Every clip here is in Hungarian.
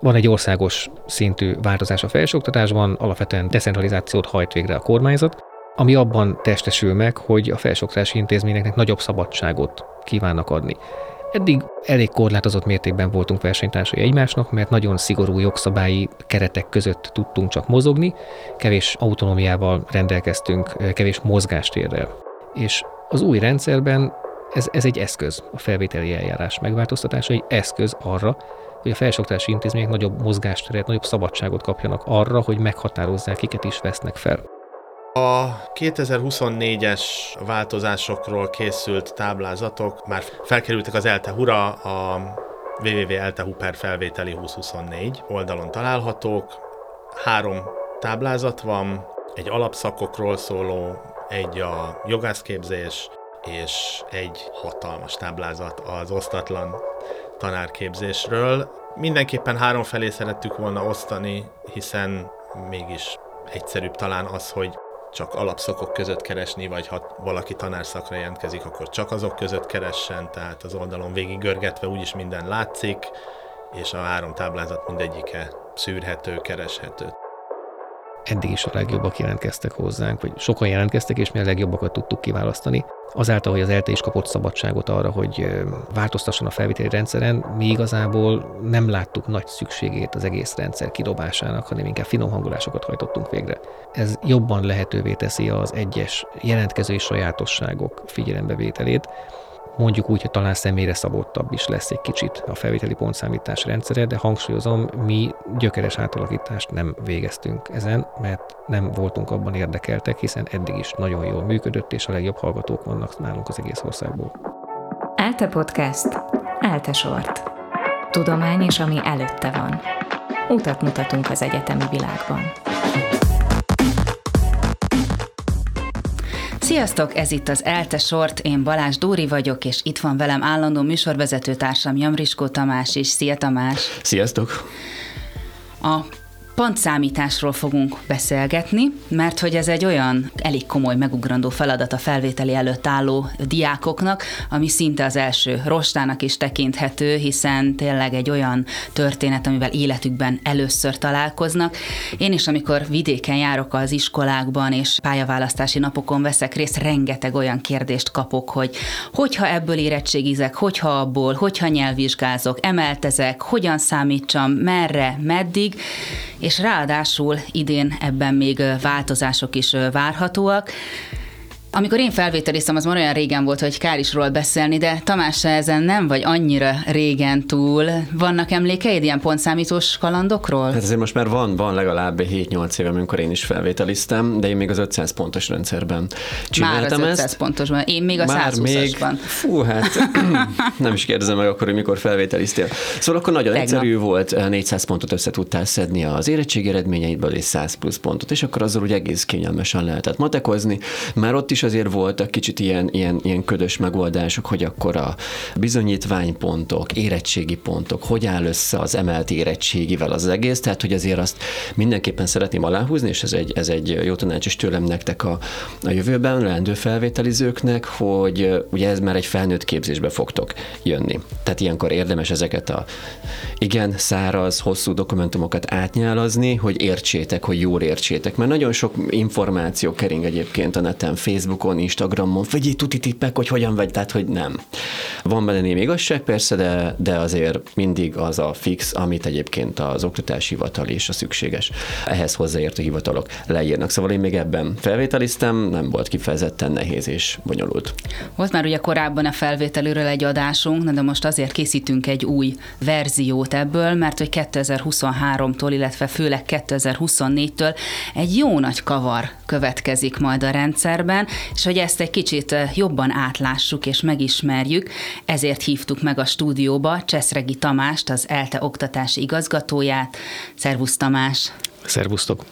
Van egy országos szintű változás a felsőoktatásban, alapvetően decentralizációt hajt végre a kormányzat, ami abban testesül meg, hogy a felsőoktatási intézményeknek nagyobb szabadságot kívánnak adni. Eddig elég korlátozott mértékben voltunk versenytársai egymásnak, mert nagyon szigorú jogszabályi keretek között tudtunk csak mozogni, kevés autonómiával rendelkeztünk, kevés mozgástérrel. És az új rendszerben ez, ez egy eszköz, a felvételi eljárás megváltoztatása egy eszköz arra, hogy a felsőoktatási intézmények nagyobb mozgásteret, nagyobb szabadságot kapjanak arra, hogy meghatározzák, kiket is vesznek fel. A 2024-es változásokról készült táblázatok már felkerültek az ELTE-HURA, a www.eltehu per felvételi 2024 oldalon találhatók. Három táblázat van, egy alapszakokról szóló, egy a jogászképzés, és egy hatalmas táblázat az osztatlan tanárképzésről. Mindenképpen három felé szerettük volna osztani, hiszen mégis egyszerűbb talán az, hogy csak alapszakok között keresni, vagy ha valaki tanárszakra jelentkezik, akkor csak azok között keressen, tehát az oldalon végig görgetve úgyis minden látszik, és a három táblázat mindegyike szűrhető, kereshető eddig is a legjobbak jelentkeztek hozzánk, vagy sokan jelentkeztek, és mi a legjobbakat tudtuk kiválasztani. Azáltal, hogy az ELTE is kapott szabadságot arra, hogy változtasson a felvételi rendszeren, mi igazából nem láttuk nagy szükségét az egész rendszer kidobásának, hanem inkább finom hangolásokat hajtottunk végre. Ez jobban lehetővé teszi az egyes jelentkezői sajátosságok figyelembevételét, mondjuk úgy, hogy talán személyre szabottabb is lesz egy kicsit a felvételi pontszámítás rendszere, de hangsúlyozom, mi gyökeres átalakítást nem végeztünk ezen, mert nem voltunk abban érdekeltek, hiszen eddig is nagyon jól működött, és a legjobb hallgatók vannak nálunk az egész országból. ELTE Podcast. ELTE Sort. Tudomány és ami előtte van. Utat mutatunk az egyetemi világban. Sziasztok, ez itt az ELTE Sort, én Balázs Dóri vagyok, és itt van velem állandó műsorvezető társam Jamriskó Tamás is. Szia Tamás! Sziasztok! A Pontszámításról fogunk beszélgetni, mert hogy ez egy olyan elég komoly, megugrandó feladat a felvételi előtt álló diákoknak, ami szinte az első rostának is tekinthető, hiszen tényleg egy olyan történet, amivel életükben először találkoznak. Én is, amikor vidéken járok az iskolákban és pályaválasztási napokon veszek részt, rengeteg olyan kérdést kapok, hogy hogyha ebből érettségizek, hogyha abból, hogyha nyelvvizsgázok, emeltezek, hogyan számítsam, merre, meddig, és ráadásul idén ebben még változások is várhatóak. Amikor én felvételiztem, az már olyan régen volt, hogy kár is róla beszélni, de Tamás, ezen nem vagy annyira régen túl. Vannak emlékeid ilyen pontszámítós kalandokról? Hát azért most már van, van legalább 7-8 éve, amikor én is felvételiztem, de én még az 500 pontos rendszerben csináltam már az 500 ezt. pontosban, én még a 120-asban. Fú, hát nem is kérdezem meg akkor, hogy mikor felvételiztél. Szóval akkor nagyon Tegnap. egyszerű volt, 400 pontot össze tudtál szedni az érettségi eredményeidből, és 100 plusz pontot, és akkor azzal úgy egész kényelmesen lehetett matekozni. Már ott is azért voltak kicsit ilyen, ilyen, ilyen ködös megoldások, hogy akkor a bizonyítványpontok, érettségi pontok, hogy áll össze az emelt érettségivel az egész, tehát hogy azért azt mindenképpen szeretném aláhúzni, és ez egy, ez egy jó tanács is tőlem nektek a, a jövőben, leendő felvételizőknek, hogy ugye ez már egy felnőtt képzésbe fogtok jönni. Tehát ilyenkor érdemes ezeket a igen száraz, hosszú dokumentumokat átnyálazni, hogy értsétek, hogy jól értsétek. Mert nagyon sok információ kering egyébként a neten, Facebook Facebookon, Instagramon, egy tuti tippek, hogy hogyan vagy, tehát hogy nem. Van benne némi igazság persze, de, de azért mindig az a fix, amit egyébként az oktatási hivatal és a szükséges ehhez hozzáértő hivatalok leírnak. Szóval én még ebben felvételiztem, nem volt kifejezetten nehéz és bonyolult. Volt már ugye korábban a felvételőről egy adásunk, de most azért készítünk egy új verziót ebből, mert hogy 2023-tól, illetve főleg 2024-től egy jó nagy kavar következik majd a rendszerben, és hogy ezt egy kicsit eh, jobban átlássuk és megismerjük, ezért hívtuk meg a stúdióba Cseszregi Tamást, az ELTE oktatási igazgatóját. Szervusz Tamás! Szervusztok!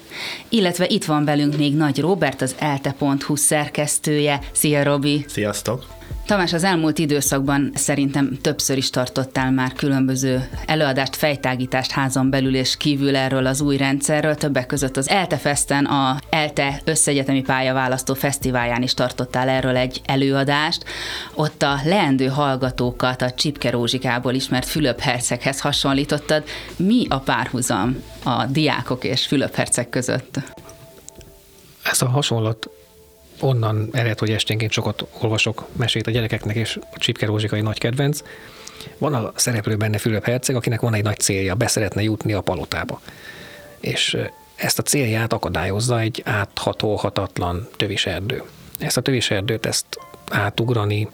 Illetve itt van velünk még Nagy Robert, az elte.hu szerkesztője. Szia Robi! Sziasztok! Tamás, az elmúlt időszakban szerintem többször is tartottál már különböző előadást, fejtágítást házon belül és kívül erről az új rendszerről. Többek között az ELTE Festen, a ELTE Összegyetemi Pályaválasztó Fesztiválján is tartottál erről egy előadást. Ott a leendő hallgatókat a Csipke Rózsikából ismert Fülöp herceghez hasonlítottad. Mi a párhuzam a diákok és Fülöp herceg között? Ez a hasonlat onnan ered, hogy esténként sokat olvasok mesét a gyerekeknek, és a Csipke Rózsikai nagy kedvenc. Van a szereplő benne Fülöp Herceg, akinek van egy nagy célja, beszeretne jutni a palotába. És ezt a célját akadályozza egy áthatolhatatlan tövis erdő. Ezt a tövis erdőt, ezt átugrani,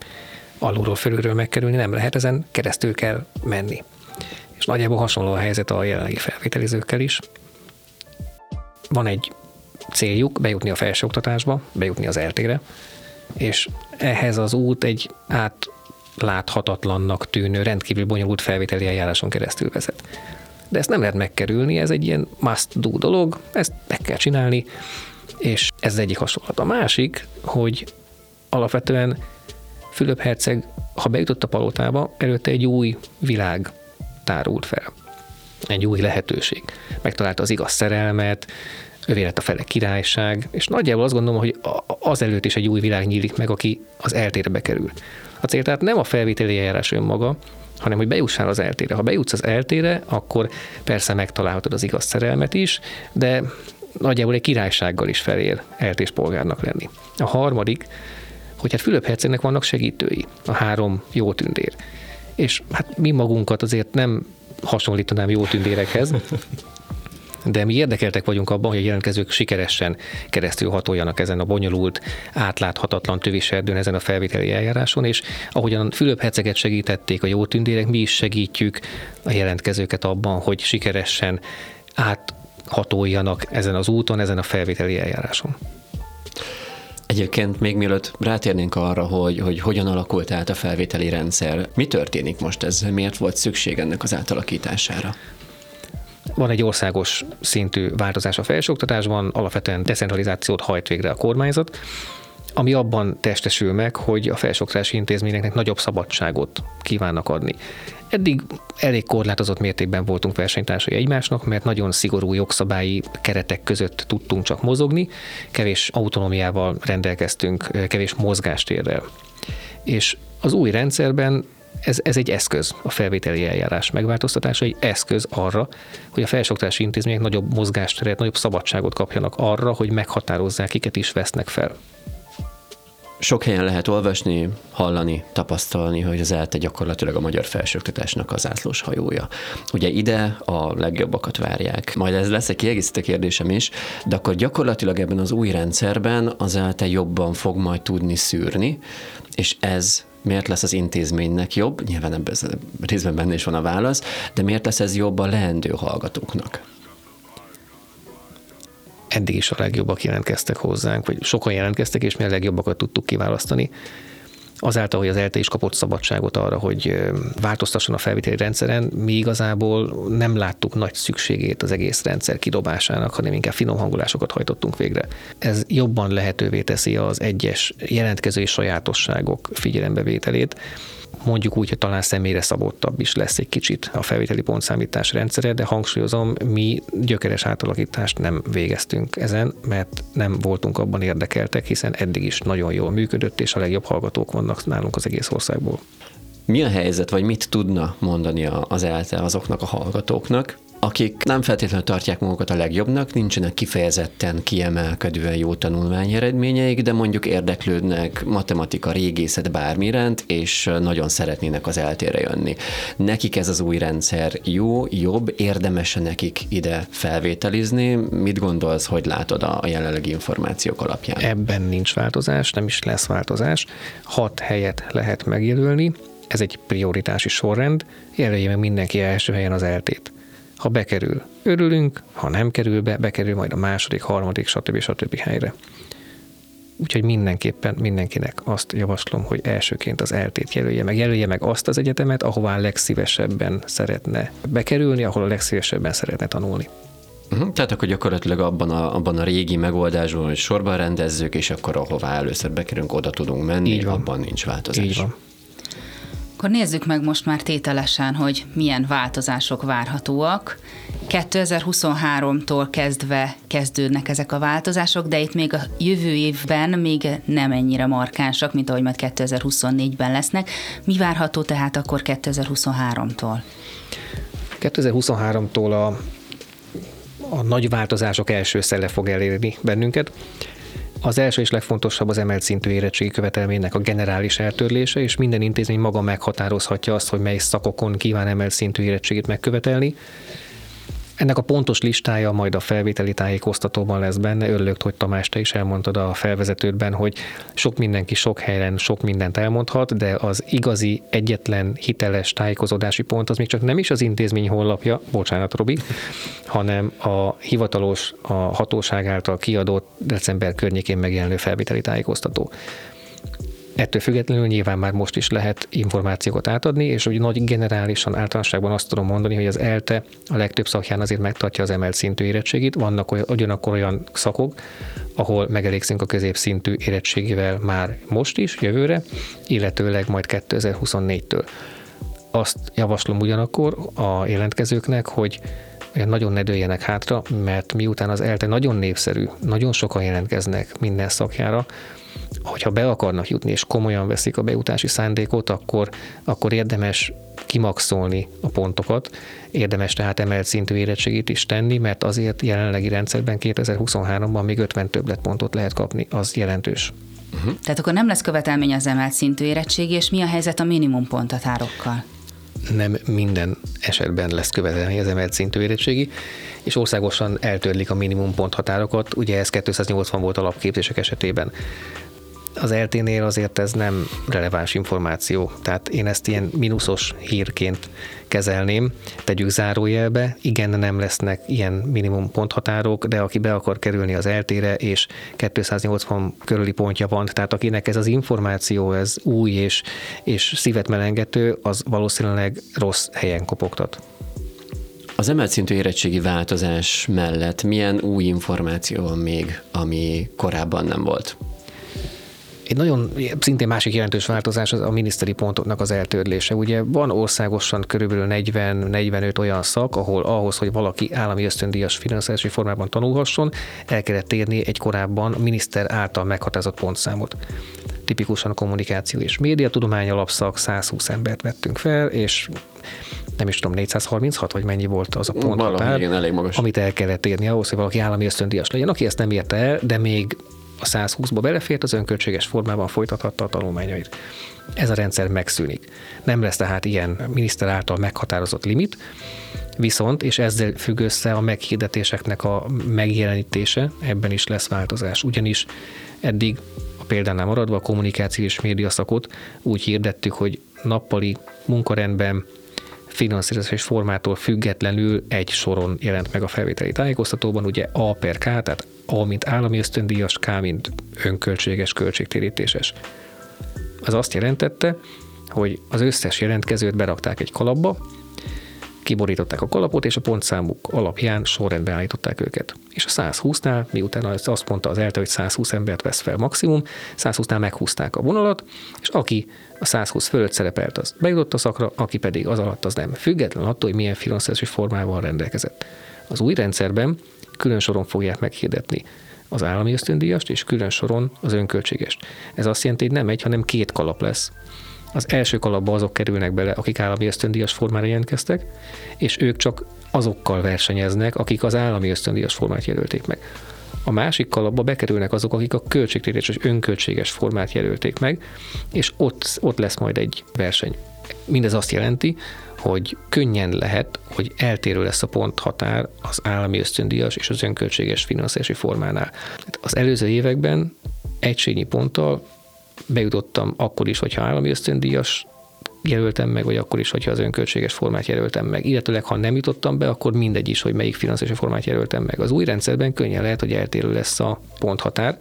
alulról, fölülről megkerülni nem lehet, ezen keresztül kell menni. És nagyjából hasonló a helyzet a jelenlegi felvételizőkkel is. Van egy céljuk bejutni a felsőoktatásba, bejutni az eltére, és ehhez az út egy átláthatatlannak tűnő, rendkívül bonyolult felvételi eljáráson keresztül vezet. De ezt nem lehet megkerülni, ez egy ilyen must do dolog, ezt meg kell csinálni, és ez az egyik hasonlat. A másik, hogy alapvetően Fülöp Herceg, ha bejutott a palotába, előtte egy új világ tárult fel. Egy új lehetőség. Megtalálta az igaz szerelmet, övé lett a fele királyság, és nagyjából azt gondolom, hogy az előtt is egy új világ nyílik meg, aki az eltérbe kerül. A cél tehát nem a felvételi eljárás önmaga, hanem hogy bejussál az eltére. Ha bejutsz az eltére, akkor persze megtalálhatod az igaz szerelmet is, de nagyjából egy királysággal is felér eltés polgárnak lenni. A harmadik, hogy hát Fülöp hercegnek vannak segítői, a három jó tündér. És hát mi magunkat azért nem hasonlítanám jó tündérekhez, de mi érdekeltek vagyunk abban, hogy a jelentkezők sikeresen keresztül hatoljanak ezen a bonyolult, átláthatatlan töviserdőn, ezen a felvételi eljáráson, és ahogyan Fülöp Herceget segítették a jó tündérek, mi is segítjük a jelentkezőket abban, hogy sikeresen áthatoljanak ezen az úton, ezen a felvételi eljáráson. Egyébként még mielőtt rátérnénk arra, hogy, hogy hogyan alakult át a felvételi rendszer, mi történik most ez? Miért volt szükség ennek az átalakítására? Van egy országos szintű változás a felsőoktatásban, alapvetően decentralizációt hajt végre a kormányzat, ami abban testesül meg, hogy a felsőoktatási intézményeknek nagyobb szabadságot kívánnak adni. Eddig elég korlátozott mértékben voltunk versenytársai egymásnak, mert nagyon szigorú jogszabályi keretek között tudtunk csak mozogni, kevés autonómiával rendelkeztünk, kevés mozgástérrel. És az új rendszerben ez, ez egy eszköz, a felvételi eljárás megváltoztatása, egy eszköz arra, hogy a felsőoktatási intézmények nagyobb mozgásteret, nagyobb szabadságot kapjanak arra, hogy meghatározzák, kiket is vesznek fel. Sok helyen lehet olvasni, hallani, tapasztalni, hogy az ELTE gyakorlatilag a magyar felsőoktatásnak az átlós hajója. Ugye ide a legjobbakat várják. Majd ez lesz egy kiegészítő kérdésem is, de akkor gyakorlatilag ebben az új rendszerben az ELTE jobban fog majd tudni szűrni, és ez miért lesz az intézménynek jobb, nyilván ebben részben benne is van a válasz, de miért lesz ez jobb a leendő hallgatóknak? Eddig is a legjobbak jelentkeztek hozzánk, vagy sokan jelentkeztek, és mi a legjobbakat tudtuk kiválasztani azáltal, hogy az ELTE is kapott szabadságot arra, hogy változtasson a felvételi rendszeren, mi igazából nem láttuk nagy szükségét az egész rendszer kidobásának, hanem inkább finom hangolásokat hajtottunk végre. Ez jobban lehetővé teszi az egyes jelentkezői sajátosságok figyelembevételét, mondjuk úgy, hogy talán személyre szabottabb is lesz egy kicsit a felvételi pontszámítás rendszere, de hangsúlyozom, mi gyökeres átalakítást nem végeztünk ezen, mert nem voltunk abban érdekeltek, hiszen eddig is nagyon jól működött, és a legjobb hallgatók vannak nálunk az egész országból. Mi a helyzet, vagy mit tudna mondani az ELTE azoknak a hallgatóknak, akik nem feltétlenül tartják magukat a legjobbnak, nincsenek kifejezetten kiemelkedően jó tanulmányi eredményeik, de mondjuk érdeklődnek matematika, régészet bármirent, és nagyon szeretnének az eltére jönni. Nekik ez az új rendszer jó, jobb, érdemes nekik ide felvételizni? Mit gondolsz, hogy látod a jelenlegi információk alapján? Ebben nincs változás, nem is lesz változás. Hat helyet lehet megjelölni, ez egy prioritási sorrend, jelölje meg mindenki első helyen az eltét. Ha bekerül, örülünk, ha nem kerül be, bekerül majd a második, harmadik, stb. stb. helyre. Úgyhogy mindenképpen mindenkinek azt javaslom, hogy elsőként az eltét jelölje meg. Jelölje meg azt az egyetemet, ahová legszívesebben szeretne bekerülni, ahol a legszívesebben szeretne tanulni. Uh-huh. Tehát akkor gyakorlatilag abban a, abban a régi megoldásban, hogy sorban rendezzük, és akkor ahová először bekerünk, oda tudunk menni, abban nincs változás. Így van. Akkor nézzük meg most már tételesen, hogy milyen változások várhatóak. 2023-tól kezdve kezdődnek ezek a változások, de itt még a jövő évben még nem ennyire markánsak, mint ahogy majd 2024-ben lesznek. Mi várható tehát akkor 2023-tól? 2023-tól a, a nagy változások első szelle fog elérni bennünket. Az első és legfontosabb az emelt szintű érettségi követelménynek a generális eltörlése, és minden intézmény maga meghatározhatja azt, hogy mely szakokon kíván emelt szintű érettségét megkövetelni. Ennek a pontos listája majd a felvételi tájékoztatóban lesz benne. Örülök, hogy Tamás, te is elmondtad a felvezetődben, hogy sok mindenki sok helyen sok mindent elmondhat, de az igazi, egyetlen hiteles tájékozódási pont az még csak nem is az intézmény honlapja, bocsánat Robi, hanem a hivatalos, a hatóság által kiadott december környékén megjelenő felvételi tájékoztató. Ettől függetlenül nyilván már most is lehet információkat átadni, és úgy nagy generálisan általánosságban azt tudom mondani, hogy az ELTE a legtöbb szakján azért megtartja az emelt szintű érettségit. Vannak olyan, ugyanakkor olyan szakok, ahol megelégszünk a középszintű érettségivel már most is, jövőre, illetőleg majd 2024-től. Azt javaslom ugyanakkor a jelentkezőknek, hogy nagyon ne dőljenek hátra, mert miután az ELTE nagyon népszerű, nagyon sokan jelentkeznek minden szakjára, hogyha be akarnak jutni, és komolyan veszik a bejutási szándékot, akkor, akkor érdemes kimaxolni a pontokat, érdemes tehát emelt szintű érettségét is tenni, mert azért jelenlegi rendszerben 2023-ban még 50 többletpontot lehet kapni, az jelentős. Uh-huh. Tehát akkor nem lesz követelmény az emelt szintű érettségi, és mi a helyzet a minimum pontatárokkal? nem minden esetben lesz követelni az emelt szintű érettségi, és országosan eltörlik a minimum ponthatárokat, ugye ez 280 volt alapképzések esetében az LT-nél azért ez nem releváns információ, tehát én ezt ilyen mínuszos hírként kezelném, tegyük zárójelbe, igen, nem lesznek ilyen minimum ponthatárok, de aki be akar kerülni az eltére, és 280 körüli pontja van, tehát akinek ez az információ, ez új és, és szívet melengető, az valószínűleg rossz helyen kopogtat. Az emelt szintű érettségi változás mellett milyen új információ van még, ami korábban nem volt? Egy nagyon szintén másik jelentős változás az a miniszteri pontoknak az eltörlése. Ugye van országosan körülbelül 40-45 olyan szak, ahol ahhoz, hogy valaki állami ösztöndíjas finanszírozási formában tanulhasson, el kellett térni egy korábban miniszter által meghatározott pontszámot tipikusan kommunikáció és médiatudomány alapszak, 120 embert vettünk fel, és nem is tudom, 436, vagy mennyi volt az a ponthatár, elég magas. amit el kellett érni ahhoz, hogy valaki állami ösztöndíjas legyen. Aki ezt nem érte el, de még a 120-ba belefért, az önköltséges formában folytathatta a tanulmányait. Ez a rendszer megszűnik. Nem lesz tehát ilyen miniszter által meghatározott limit, viszont, és ezzel függ össze a meghirdetéseknek a megjelenítése, ebben is lesz változás. Ugyanis eddig a példánál maradva a kommunikációs média szakot úgy hirdettük, hogy nappali munkarendben finanszírozási formától függetlenül egy soron jelent meg a felvételi tájékoztatóban, ugye A per K, tehát A, mint állami ösztöndíjas, K, mint önköltséges, költségtérítéses. Az azt jelentette, hogy az összes jelentkezőt berakták egy kalapba, kiborították a kalapot, és a pontszámuk alapján sorrendbe állították őket. És a 120-nál, miután azt mondta az ELTE, hogy 120 embert vesz fel maximum, 120-nál meghúzták a vonalat, és aki a 120 fölött szerepelt, az bejutott a szakra, aki pedig az alatt az nem. Független attól, hogy milyen finanszírozási formával rendelkezett. Az új rendszerben külön soron fogják meghirdetni az állami ösztöndíjast, és külön soron az önköltségest. Ez azt jelenti, hogy nem egy, hanem két kalap lesz. Az első kalapba azok kerülnek bele, akik állami ösztöndíjas formára jelentkeztek, és ők csak azokkal versenyeznek, akik az állami ösztöndíjas formát jelölték meg. A másik kalapba bekerülnek azok, akik a költségtérítéses önköltséges formát jelölték meg, és ott, ott lesz majd egy verseny. Mindez azt jelenti, hogy könnyen lehet, hogy eltérő lesz a ponthatár az állami ösztöndíjas és az önköltséges finanszírozási formánál. Az előző években egységnyi ponttal bejutottam akkor is, hogyha állami ösztöndíjas jelöltem meg, vagy akkor is, hogyha az önköltséges formát jelöltem meg. Illetőleg, ha nem jutottam be, akkor mindegy is, hogy melyik finanszírozási formát jelöltem meg. Az új rendszerben könnyen lehet, hogy eltérő lesz a ponthatár,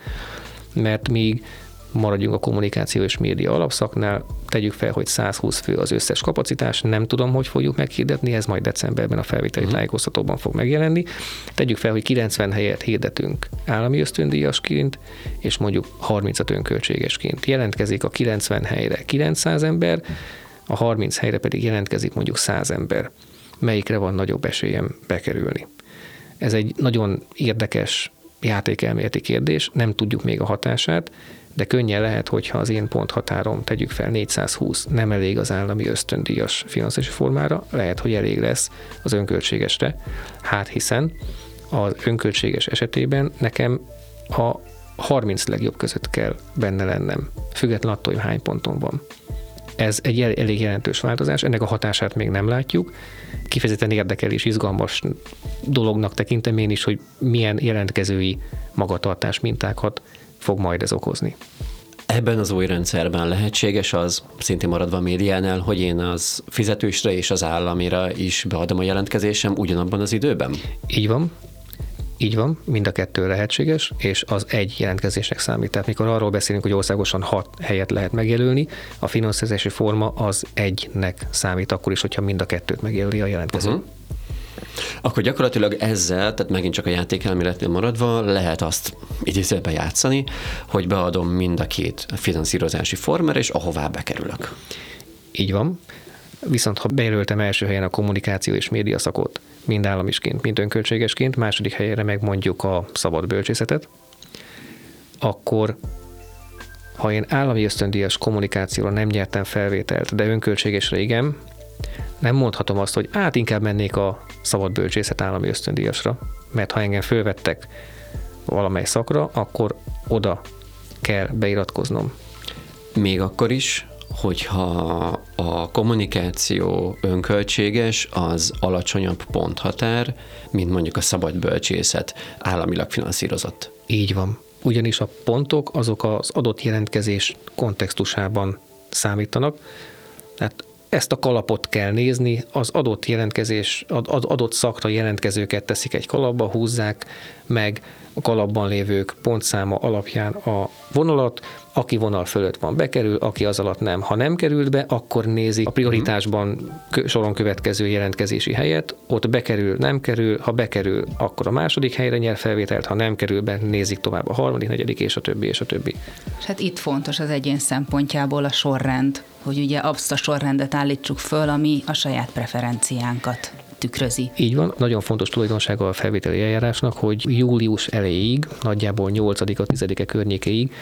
mert még maradjunk a kommunikáció és média alapszaknál, tegyük fel, hogy 120 fő az összes kapacitás, nem tudom, hogy fogjuk meghirdetni, ez majd decemberben a felvételi uh-huh. tájékoztatóban fog megjelenni. Tegyük fel, hogy 90 helyet hirdetünk állami ösztöndíjasként, és mondjuk 30-at önköltségesként. Jelentkezik a 90 helyre 900 ember, a 30 helyre pedig jelentkezik mondjuk 100 ember. Melyikre van nagyobb esélyem bekerülni? Ez egy nagyon érdekes játékelméleti kérdés, nem tudjuk még a hatását, de könnyen lehet, hogyha az én ponthatárom, tegyük fel 420, nem elég az állami ösztöndíjas finanszírozási formára, lehet, hogy elég lesz az önköltségesre. Hát hiszen az önköltséges esetében nekem a 30 legjobb között kell benne lennem, független attól, hogy hány ponton van. Ez egy elég jelentős változás, ennek a hatását még nem látjuk. Kifejezetten érdekel és izgalmas dolognak tekintem én is, hogy milyen jelentkezői magatartás mintákat fog majd ez okozni. Ebben az új rendszerben lehetséges az, szintén maradva a médiánál, hogy én az fizetősre és az államira is beadom a jelentkezésem ugyanabban az időben? Így van. Így van, mind a kettő lehetséges, és az egy jelentkezésnek számít. Tehát mikor arról beszélünk, hogy országosan hat helyet lehet megjelölni, a finanszírozási forma az egynek számít akkor is, hogyha mind a kettőt megjelöli a jelentkező. Uh-huh. Akkor gyakorlatilag ezzel, tehát megint csak a játékelméletnél maradva, lehet azt idézőben játszani, hogy beadom mind a két finanszírozási formára, és ahová bekerülök. Így van. Viszont ha bejelöltem első helyen a kommunikáció és média szakot, mind államisként, mind önköltségesként, második helyére meg mondjuk a szabad bölcsészetet, akkor ha én állami ösztöndíjas kommunikációra nem nyertem felvételt, de önköltségesre igen, nem mondhatom azt, hogy át inkább mennék a szabad bölcsészet állami ösztöndíjasra, mert ha engem fölvettek valamely szakra, akkor oda kell beiratkoznom. Még akkor is, hogyha a kommunikáció önköltséges, az alacsonyabb ponthatár, mint mondjuk a szabad bölcsészet államilag finanszírozott. Így van. Ugyanis a pontok azok az adott jelentkezés kontextusában számítanak. Tehát ezt a kalapot kell nézni, az adott jelentkezés, adott szakra jelentkezőket teszik egy kalapba, húzzák meg a kalapban lévők pontszáma alapján a vonalat, aki vonal fölött van, bekerül, aki az alatt nem. Ha nem került be, akkor nézi a prioritásban soron következő jelentkezési helyet, ott bekerül, nem kerül, ha bekerül, akkor a második helyre nyer felvételt, ha nem kerül be, nézik tovább a harmadik, negyedik, és a többi, és a többi. És hát itt fontos az egyén szempontjából a sorrend, hogy ugye azt sorrendet állítsuk föl, ami a saját preferenciánkat tükrözi. Így van. Nagyon fontos tulajdonsága a felvételi eljárásnak, hogy július elejéig, nagyjából 8-a, 10-e környékéig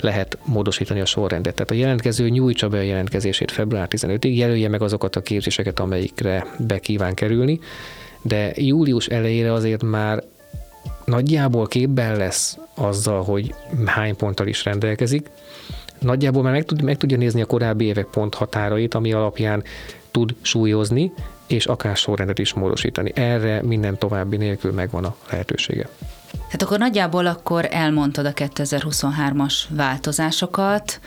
lehet módosítani a sorrendet. Tehát a jelentkező nyújtsa be a jelentkezését február 15-ig, jelölje meg azokat a képzéseket, amelyikre be kíván kerülni, de július elejére azért már nagyjából képben lesz azzal, hogy hány ponttal is rendelkezik. Nagyjából már meg, tud, meg tudja nézni a korábbi évek pont határait, ami alapján tud súlyozni, és akár sorrendet is módosítani. Erre minden további nélkül megvan a lehetősége. Tehát akkor nagyjából akkor elmondtad a 2023-as változásokat,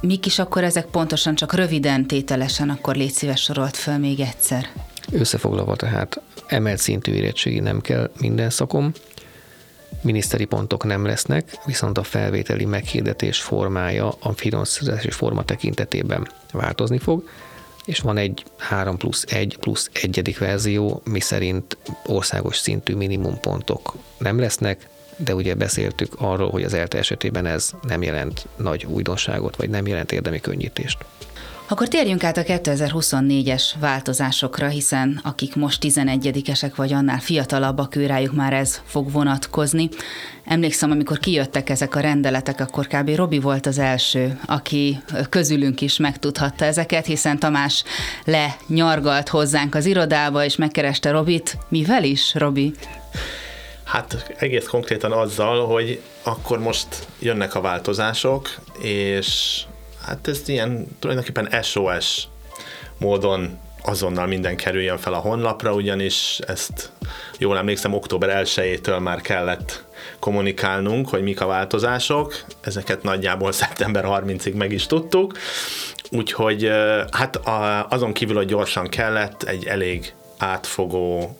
Mik is akkor ezek pontosan, csak röviden, tételesen, akkor légy szíves sorolt föl még egyszer. Összefoglalva tehát emelt szintű érettségi nem kell minden szakom, miniszteri pontok nem lesznek, viszont a felvételi meghirdetés formája a finanszírozási forma tekintetében változni fog, és van egy 3 plusz 1 plusz egyedik verzió, mi szerint országos szintű minimumpontok nem lesznek, de ugye beszéltük arról, hogy az ELTE esetében ez nem jelent nagy újdonságot, vagy nem jelent érdemi könnyítést. Akkor térjünk át a 2024-es változásokra, hiszen akik most 11-esek vagy annál fiatalabbak, őrájuk már ez fog vonatkozni. Emlékszem, amikor kijöttek ezek a rendeletek, akkor kb. Robi volt az első, aki közülünk is megtudhatta ezeket, hiszen Tamás lenyargalt hozzánk az irodába, és megkereste Robit. Mivel is, Robi? Hát egész konkrétan azzal, hogy akkor most jönnek a változások, és hát ez ilyen tulajdonképpen SOS módon azonnal minden kerüljön fel a honlapra, ugyanis ezt jól emlékszem, október 1-től már kellett kommunikálnunk, hogy mik a változások, ezeket nagyjából szeptember 30-ig meg is tudtuk, úgyhogy hát azon kívül, hogy gyorsan kellett, egy elég átfogó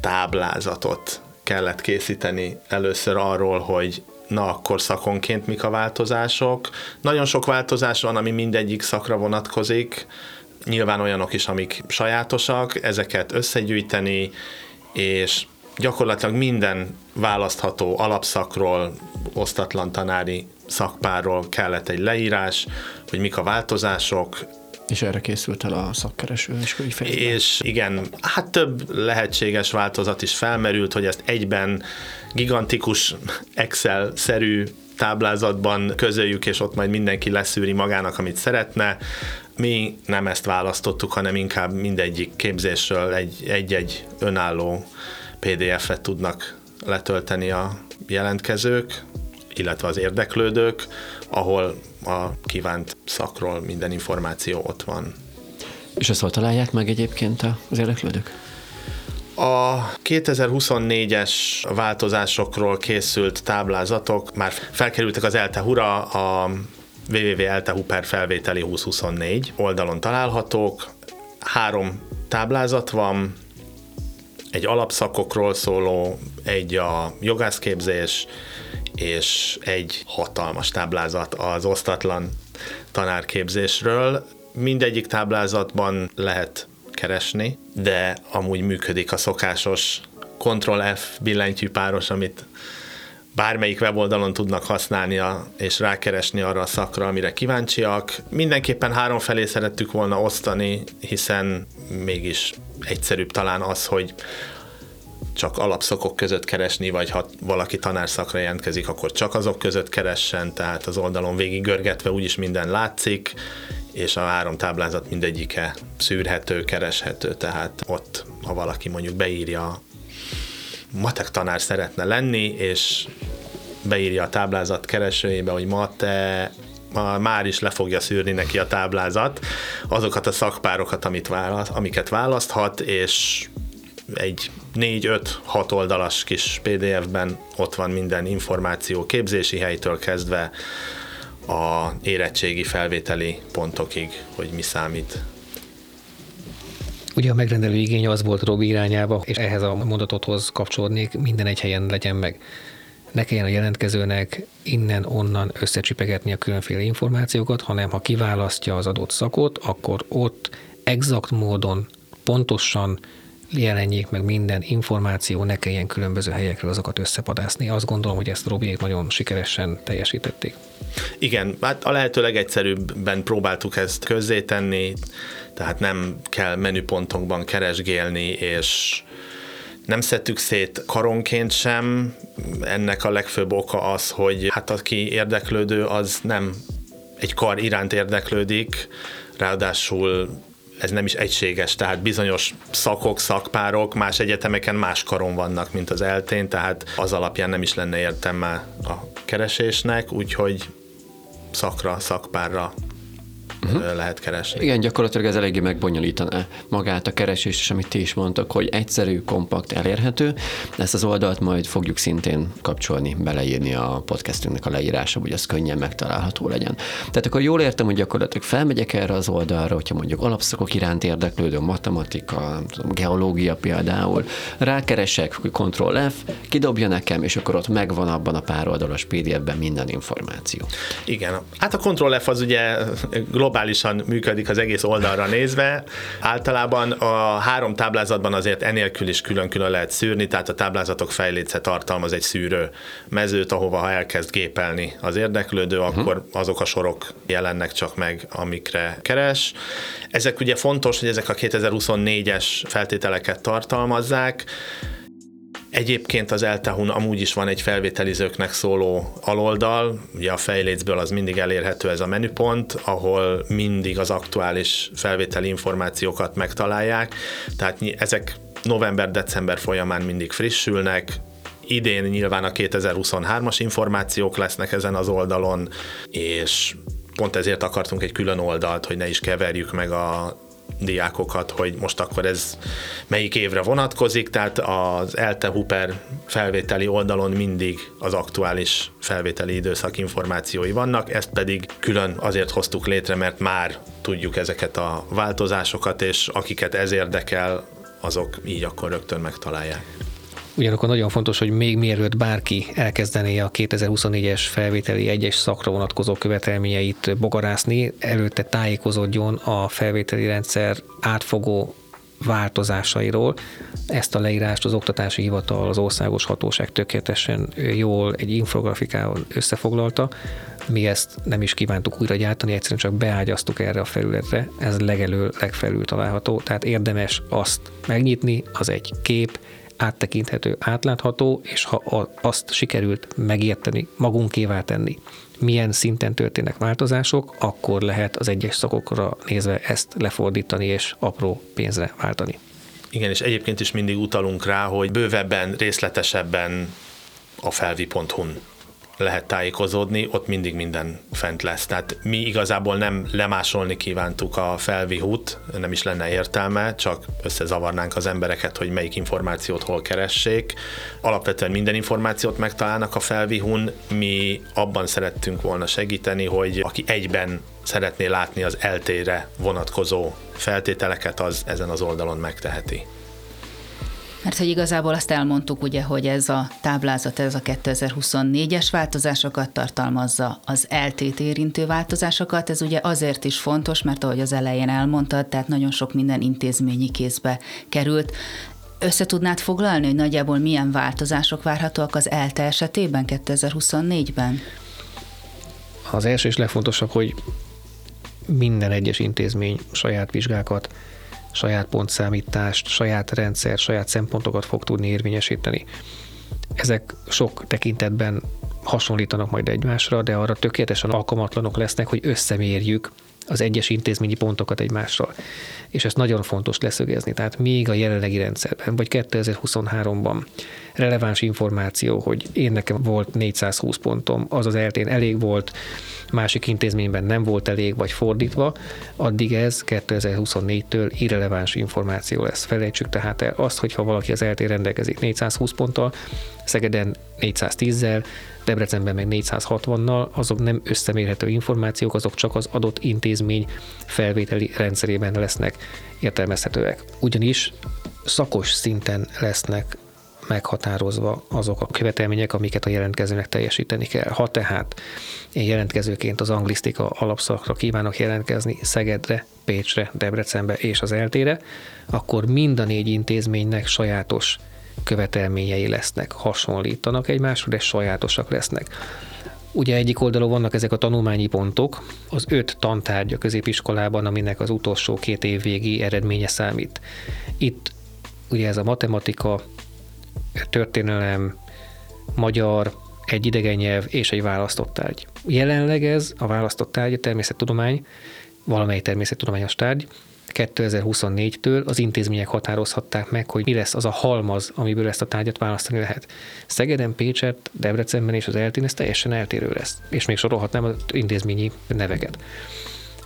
táblázatot kellett készíteni először arról, hogy na akkor szakonként mik a változások. Nagyon sok változás van, ami mindegyik szakra vonatkozik, nyilván olyanok is, amik sajátosak, ezeket összegyűjteni, és gyakorlatilag minden választható alapszakról, osztatlan tanári szakpárról kellett egy leírás, hogy mik a változások, és erre készült el a szakkereső és És igen, hát több lehetséges változat is felmerült, hogy ezt egyben gigantikus Excel-szerű táblázatban közöljük, és ott majd mindenki leszűri magának, amit szeretne. Mi nem ezt választottuk, hanem inkább mindegyik képzésről egy-egy önálló PDF-et tudnak letölteni a jelentkezők, illetve az érdeklődők, ahol a kívánt szakról minden információ ott van. És ezt hol találják meg egyébként az érdeklődők? A 2024-es változásokról készült táblázatok már felkerültek az ELTE-HURA, a www.eltehu per felvételi 2024 oldalon találhatók. Három táblázat van, egy alapszakokról szóló, egy a jogászképzés, és egy hatalmas táblázat az osztatlan tanárképzésről. Mindegyik táblázatban lehet keresni, de amúgy működik a szokásos Ctrl-F billentyűpáros, amit bármelyik weboldalon tudnak használni és rákeresni arra a szakra, amire kíváncsiak. Mindenképpen három felé szerettük volna osztani, hiszen mégis egyszerűbb talán az, hogy csak alapszakok között keresni, vagy ha valaki tanárszakra jelentkezik, akkor csak azok között keressen, tehát az oldalon végig görgetve úgyis minden látszik, és a három táblázat mindegyike szűrhető, kereshető, tehát ott, ha valaki mondjuk beírja, matek tanár szeretne lenni, és beírja a táblázat keresőjébe, hogy mate, már is le fogja szűrni neki a táblázat azokat a szakpárokat, amit választ, amiket választhat, és egy 4-5-6 oldalas kis PDF-ben ott van minden információ képzési helytől kezdve a érettségi felvételi pontokig, hogy mi számít. Ugye a megrendelő igény az volt Robi irányába, és ehhez a mondatothoz kapcsolódnék, minden egy helyen legyen meg. Ne kelljen a jelentkezőnek innen-onnan összecsipegetni a különféle információkat, hanem ha kiválasztja az adott szakot, akkor ott exakt módon, pontosan jelenjék meg minden információ, ne kelljen különböző helyekről azokat összepadászni. Azt gondolom, hogy ezt Robiék nagyon sikeresen teljesítették. Igen, hát a lehető legegyszerűbben próbáltuk ezt közzétenni, tehát nem kell menüpontokban keresgélni, és nem szedtük szét karonként sem. Ennek a legfőbb oka az, hogy hát aki érdeklődő, az nem egy kar iránt érdeklődik, ráadásul ez nem is egységes, tehát bizonyos szakok, szakpárok más egyetemeken más karon vannak, mint az eltén, tehát az alapján nem is lenne értelme a keresésnek, úgyhogy szakra, szakpárra uh-huh. lehet keresni. Igen, gyakorlatilag ez eléggé megbonyolítaná magát a keresést, és amit ti is mondtak, hogy egyszerű, kompakt, elérhető. Ezt az oldalt majd fogjuk szintén kapcsolni, beleírni a podcastünknek a leírása, hogy az könnyen megtalálható legyen. Tehát akkor jól értem, hogy gyakorlatilag felmegyek erre az oldalra, hogyha mondjuk alapszakok iránt érdeklődő, matematika, tudom, geológia például, rákeresek, hogy Ctrl F, kidobja nekem, és akkor ott megvan abban a pár oldalas PDF-ben minden információ. Igen, hát a Ctrl F az ugye globálisan működik az egész oldalra nézve. Általában a három táblázatban azért enélkül is külön-külön lehet szűrni, tehát a táblázatok fejléce tartalmaz egy szűrő mezőt, ahova ha elkezd gépelni az érdeklődő, uh-huh. akkor azok a sorok jelennek csak meg, amikre keres. Ezek ugye fontos, hogy ezek a 2024-es feltételeket tartalmazzák. Egyébként az Eltehun amúgy is van egy felvételizőknek szóló aloldal, ugye a fejlécből az mindig elérhető ez a menüpont, ahol mindig az aktuális felvételi információkat megtalálják, tehát ezek november-december folyamán mindig frissülnek, idén nyilván a 2023-as információk lesznek ezen az oldalon, és pont ezért akartunk egy külön oldalt, hogy ne is keverjük meg a diákokat, hogy most akkor ez melyik évre vonatkozik, tehát az ELTE Huper felvételi oldalon mindig az aktuális felvételi időszak információi vannak, ezt pedig külön azért hoztuk létre, mert már tudjuk ezeket a változásokat, és akiket ez érdekel, azok így akkor rögtön megtalálják. Ugyanakkor nagyon fontos, hogy még mielőtt bárki elkezdené a 2024-es felvételi egyes szakra vonatkozó követelményeit bogarászni, előtte tájékozódjon a felvételi rendszer átfogó változásairól. Ezt a leírást az Oktatási Hivatal, az országos hatóság tökéletesen jól egy infografikával összefoglalta. Mi ezt nem is kívántuk újra gyártani, egyszerűen csak beágyaztuk erre a felületre, ez legelő legfelül található, tehát érdemes azt megnyitni, az egy kép, áttekinthető, átlátható, és ha azt sikerült megérteni, magunkévá tenni, milyen szinten történnek változások, akkor lehet az egyes szakokra nézve ezt lefordítani és apró pénzre váltani. Igen, és egyébként is mindig utalunk rá, hogy bővebben, részletesebben a felvi.hu-n lehet tájékozódni, ott mindig minden fent lesz. Tehát mi igazából nem lemásolni kívántuk a felvihút, nem is lenne értelme, csak összezavarnánk az embereket, hogy melyik információt hol keressék. Alapvetően minden információt megtalálnak a felvihun, mi abban szerettünk volna segíteni, hogy aki egyben szeretné látni az eltére vonatkozó feltételeket, az ezen az oldalon megteheti. Mert hogy igazából azt elmondtuk ugye, hogy ez a táblázat, ez a 2024-es változásokat tartalmazza, az LTT érintő változásokat, ez ugye azért is fontos, mert ahogy az elején elmondtad, tehát nagyon sok minden intézményi kézbe került. Össze tudnád foglalni, hogy nagyjából milyen változások várhatóak az ELTE esetében 2024-ben? Az első és legfontosabb, hogy minden egyes intézmény saját vizsgákat saját pontszámítást, saját rendszer, saját szempontokat fog tudni érvényesíteni. Ezek sok tekintetben hasonlítanak majd egymásra, de arra tökéletesen alkalmatlanok lesznek, hogy összemérjük az egyes intézményi pontokat egymással. És ezt nagyon fontos leszögezni. Tehát még a jelenlegi rendszerben, vagy 2023-ban releváns információ, hogy én nekem volt 420 pontom, az az eltén elég volt, másik intézményben nem volt elég, vagy fordítva, addig ez 2024-től irreleváns információ lesz. Felejtsük tehát el azt, hogyha valaki az eltén rendelkezik 420 ponttal, Szegeden 410-zel, Debrecenben meg 460-nal, azok nem összemérhető információk, azok csak az adott intézmény felvételi rendszerében lesznek értelmezhetőek. Ugyanis szakos szinten lesznek meghatározva azok a követelmények, amiket a jelentkezőnek teljesíteni kell. Ha tehát én jelentkezőként az anglisztika alapszakra kívánok jelentkezni Szegedre, Pécsre, Debrecenbe és az eltére, akkor mind a négy intézménynek sajátos követelményei lesznek, hasonlítanak egymásra, de sajátosak lesznek. Ugye egyik oldalon vannak ezek a tanulmányi pontok, az öt tantárgy a középiskolában, aminek az utolsó két év végi eredménye számít. Itt ugye ez a matematika, történelem, magyar, egy idegen nyelv és egy választott tárgy. Jelenleg ez a választott tárgy, a természettudomány, valamely természettudományos tárgy, 2024-től az intézmények határozhatták meg, hogy mi lesz az a halmaz, amiből ezt a tárgyat választani lehet. Szegeden, Pécset, Debrecenben és az Eltén ez teljesen eltérő lesz. És még sorolhatnám az intézményi neveket.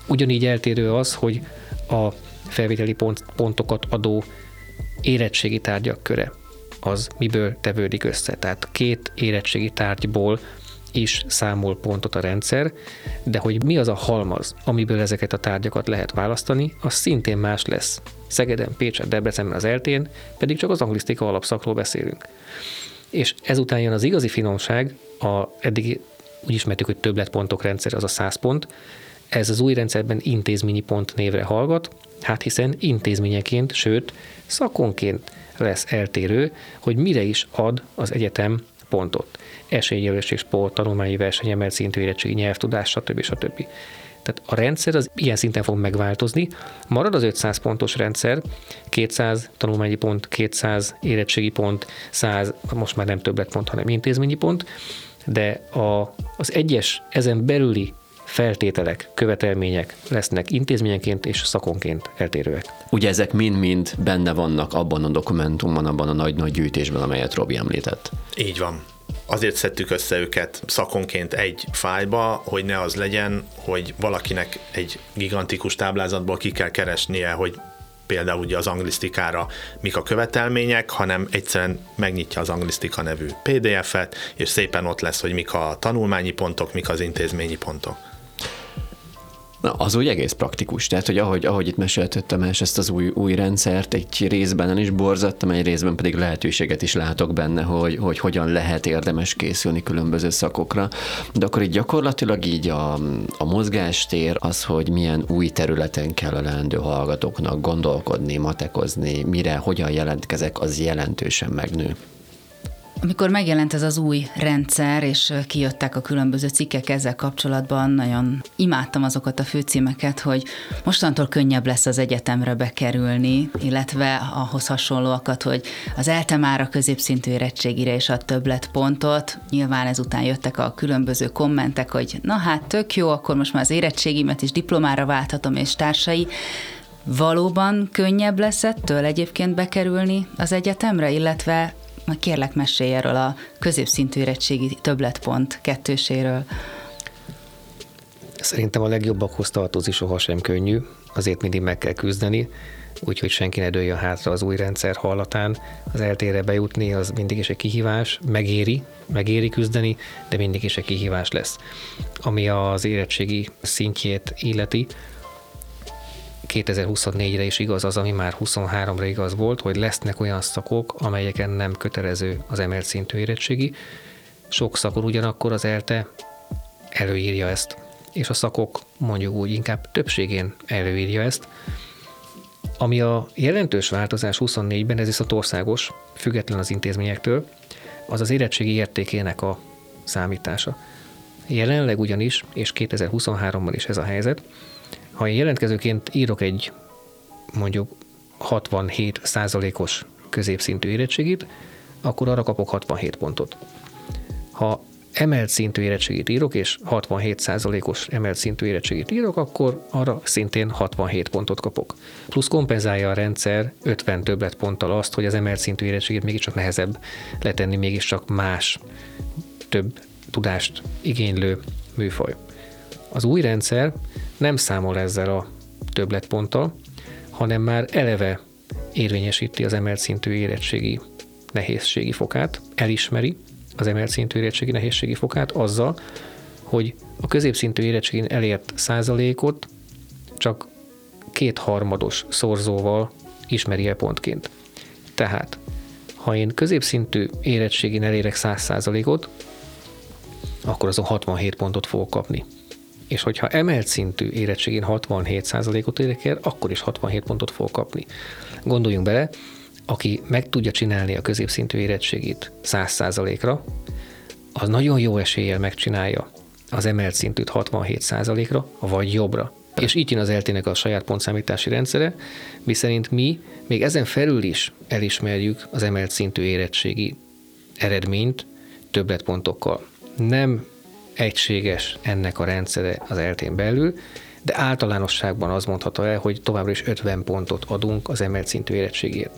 Ugyanígy eltérő az, hogy a felvételi pont, pontokat adó érettségi tárgyak köre az miből tevődik össze. Tehát két érettségi tárgyból is számol pontot a rendszer, de hogy mi az a halmaz, amiből ezeket a tárgyakat lehet választani, az szintén más lesz. Szegeden, Pécset, Debrecenben az eltén, pedig csak az anglisztika alapszakról beszélünk. És ezután jön az igazi finomság, a eddig úgy ismertük, hogy többletpontok rendszer, az a 100 pont, ez az új rendszerben intézményi pont névre hallgat, hát hiszen intézményeként, sőt szakonként lesz eltérő, hogy mire is ad az egyetem pontot. Esélyjelölés és sport, tanulmányi verseny, emelt szintű érettségi nyelvtudás, stb. stb. Tehát a rendszer az ilyen szinten fog megváltozni. Marad az 500 pontos rendszer, 200 tanulmányi pont, 200 érettségi pont, 100, most már nem többlet pont, hanem intézményi pont, de a, az egyes ezen belüli feltételek, követelmények lesznek intézményenként és szakonként eltérőek. Ugye ezek mind-mind benne vannak abban a dokumentumban, abban a nagy-nagy gyűjtésben, amelyet Robi említett. Így van. Azért szedtük össze őket szakonként egy fájba, hogy ne az legyen, hogy valakinek egy gigantikus táblázatból ki kell keresnie, hogy például ugye az anglisztikára mik a követelmények, hanem egyszerűen megnyitja az anglisztika nevű PDF-et, és szépen ott lesz, hogy mik a tanulmányi pontok, mik az intézményi pontok. Na, az úgy egész praktikus. Tehát, hogy ahogy, ahogy itt meséltettem és ezt az új, új rendszert, egy részben is borzattam, egy részben pedig lehetőséget is látok benne, hogy, hogy hogyan lehet érdemes készülni különböző szakokra. De akkor itt gyakorlatilag így a, a mozgástér az, hogy milyen új területen kell a leendő hallgatóknak gondolkodni, matekozni, mire, hogyan jelentkezek, az jelentősen megnő. Amikor megjelent ez az új rendszer, és kijöttek a különböző cikkek ezzel kapcsolatban, nagyon imádtam azokat a főcímeket, hogy mostantól könnyebb lesz az egyetemre bekerülni, illetve ahhoz hasonlóakat, hogy az ELTE már a középszintű érettségire is ad többletpontot. Nyilván ezután jöttek a különböző kommentek, hogy na hát tök jó, akkor most már az érettségimet is diplomára válthatom és társai. Valóban könnyebb lesz ettől egyébként bekerülni az egyetemre, illetve kérlek mesélj erről a középszintű érettségi többletpont kettőséről. Szerintem a legjobbakhoz tartozni sohasem könnyű, azért mindig meg kell küzdeni, úgyhogy senki ne dőljön hátra az új rendszer hallatán. Az eltére bejutni az mindig is egy kihívás, megéri, megéri küzdeni, de mindig is egy kihívás lesz. Ami az érettségi szintjét illeti, 2024-re is igaz az, ami már 23-ra igaz volt, hogy lesznek olyan szakok, amelyeken nem kötelező az emelt szintű érettségi. Sok szakon ugyanakkor az ELTE előírja ezt, és a szakok mondjuk úgy inkább többségén előírja ezt. Ami a jelentős változás 24-ben, ez viszont országos, független az intézményektől, az az érettségi értékének a számítása. Jelenleg ugyanis, és 2023-ban is ez a helyzet, ha én jelentkezőként írok egy mondjuk 67 százalékos középszintű érettségit, akkor arra kapok 67 pontot. Ha emelt szintű érettségit írok, és 67 százalékos emelt szintű érettségit írok, akkor arra szintén 67 pontot kapok. Plusz kompenzálja a rendszer 50 többletponttal azt, hogy az emelt szintű érettségét mégiscsak nehezebb letenni, mégiscsak más, több tudást igénylő műfaj. Az új rendszer nem számol ezzel a többletponttal, hanem már eleve érvényesíti az emelt szintű érettségi nehézségi fokát, elismeri az emelt szintű érettségi nehézségi fokát azzal, hogy a középszintű érettségén elért százalékot csak kétharmados szorzóval ismeri el pontként. Tehát, ha én középszintű érettségén elérek 100 százalékot, akkor azon 67 pontot fogok kapni és hogyha emelt szintű érettségén 67%-ot érek el, akkor is 67 pontot fog kapni. Gondoljunk bele, aki meg tudja csinálni a középszintű érettségét 100%-ra, az nagyon jó eséllyel megcsinálja az emelt szintűt 67%-ra, vagy jobbra. És így jön az eltének a saját pontszámítási rendszere, miszerint mi még ezen felül is elismerjük az emelt szintű érettségi eredményt többletpontokkal. Nem egységes ennek a rendszere az eltén belül, de általánosságban az mondható el, hogy továbbra is 50 pontot adunk az emelt szintű érettségért.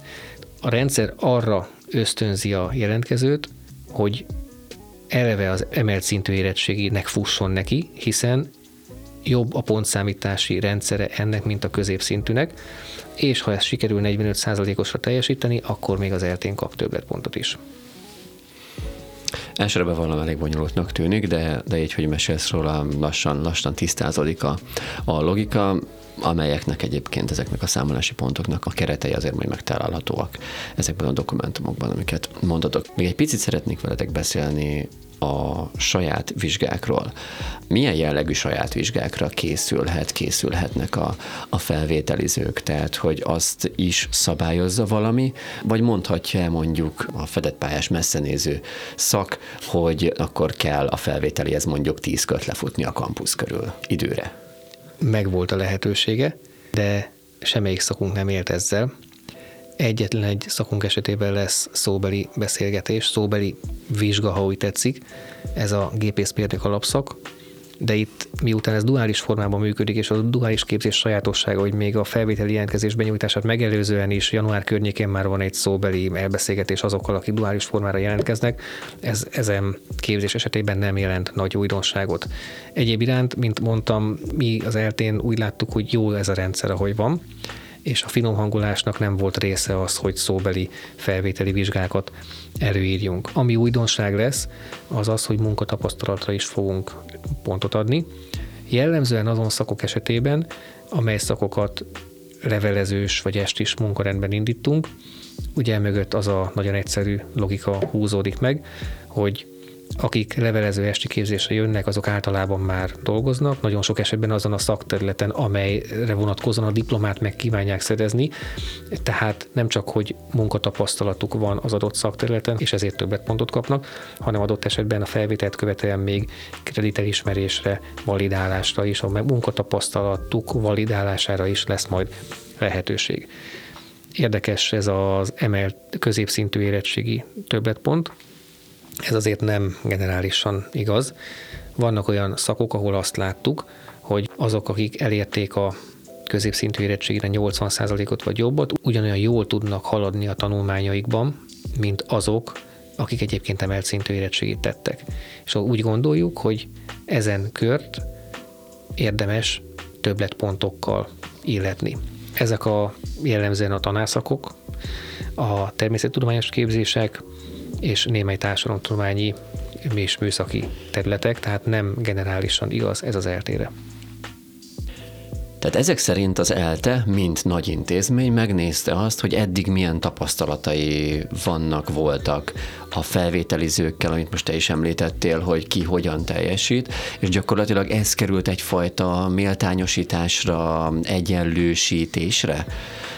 A rendszer arra ösztönzi a jelentkezőt, hogy eleve az emelt szintű érettséginek fusson neki, hiszen jobb a pontszámítási rendszere ennek, mint a középszintűnek, és ha ezt sikerül 45%-osra teljesíteni, akkor még az eltén kap többletpontot is. Elsőre bevallom elég bonyolultnak tűnik, de, de így, hogy mesélsz róla, lassan, lassan tisztázódik a, a logika amelyeknek egyébként ezeknek a számolási pontoknak a keretei azért majd megtalálhatóak ezekben a dokumentumokban, amiket mondatok. Még egy picit szeretnék veletek beszélni a saját vizsgákról. Milyen jellegű saját vizsgákra készülhet, készülhetnek a, a felvételizők? Tehát, hogy azt is szabályozza valami, vagy mondhatja mondjuk a fedett pályás messzenéző szak, hogy akkor kell a felvételihez mondjuk tíz köt lefutni a kampusz körül időre? Megvolt a lehetősége, de semmelyik szakunk nem élt ezzel, egyetlen egy szakunk esetében lesz szóbeli beszélgetés, szóbeli vizsga, ha úgy tetszik, ez a gépészmérnök alapszak, de itt miután ez duális formában működik, és a duális képzés sajátossága, hogy még a felvételi jelentkezés benyújtását megelőzően is január környékén már van egy szóbeli elbeszélgetés azokkal, akik duális formára jelentkeznek, ez ezen képzés esetében nem jelent nagy újdonságot. Egyéb iránt, mint mondtam, mi az eltén úgy láttuk, hogy jó ez a rendszer, ahogy van, és a finom hangolásnak nem volt része az, hogy szóbeli felvételi vizsgákat előírjunk. Ami újdonság lesz, az az, hogy munkatapasztalatra is fogunk pontot adni, Jellemzően azon szakok esetében, amely szakokat levelezős vagy estis munkarendben indítunk, ugye mögött az a nagyon egyszerű logika húzódik meg, hogy akik levelező esti képzésre jönnek, azok általában már dolgoznak, nagyon sok esetben azon a szakterületen, amelyre vonatkozóan a diplomát meg kívánják szerezni, tehát nem csak, hogy munkatapasztalatuk van az adott szakterületen, és ezért többet pontot kapnak, hanem adott esetben a felvételt követően még kreditelismerésre, validálásra is, a munkatapasztalatuk validálására is lesz majd lehetőség. Érdekes ez az emelt középszintű érettségi többletpont, ez azért nem generálisan igaz. Vannak olyan szakok, ahol azt láttuk, hogy azok, akik elérték a középszintű érettségére 80%-ot vagy jobbat, ugyanolyan jól tudnak haladni a tanulmányaikban, mint azok, akik egyébként emelt szintű érettségét tettek. És úgy gondoljuk, hogy ezen kört érdemes többletpontokkal illetni. Ezek a jellemzően a tanárszakok, a természettudományos képzések, és némely társadalomtudományi és műszaki területek, tehát nem generálisan igaz ez az eltére. Tehát ezek szerint az ELTE, mint nagy intézmény megnézte azt, hogy eddig milyen tapasztalatai vannak, voltak a felvételizőkkel, amit most te is említettél, hogy ki hogyan teljesít, és gyakorlatilag ez került egyfajta méltányosításra, egyenlősítésre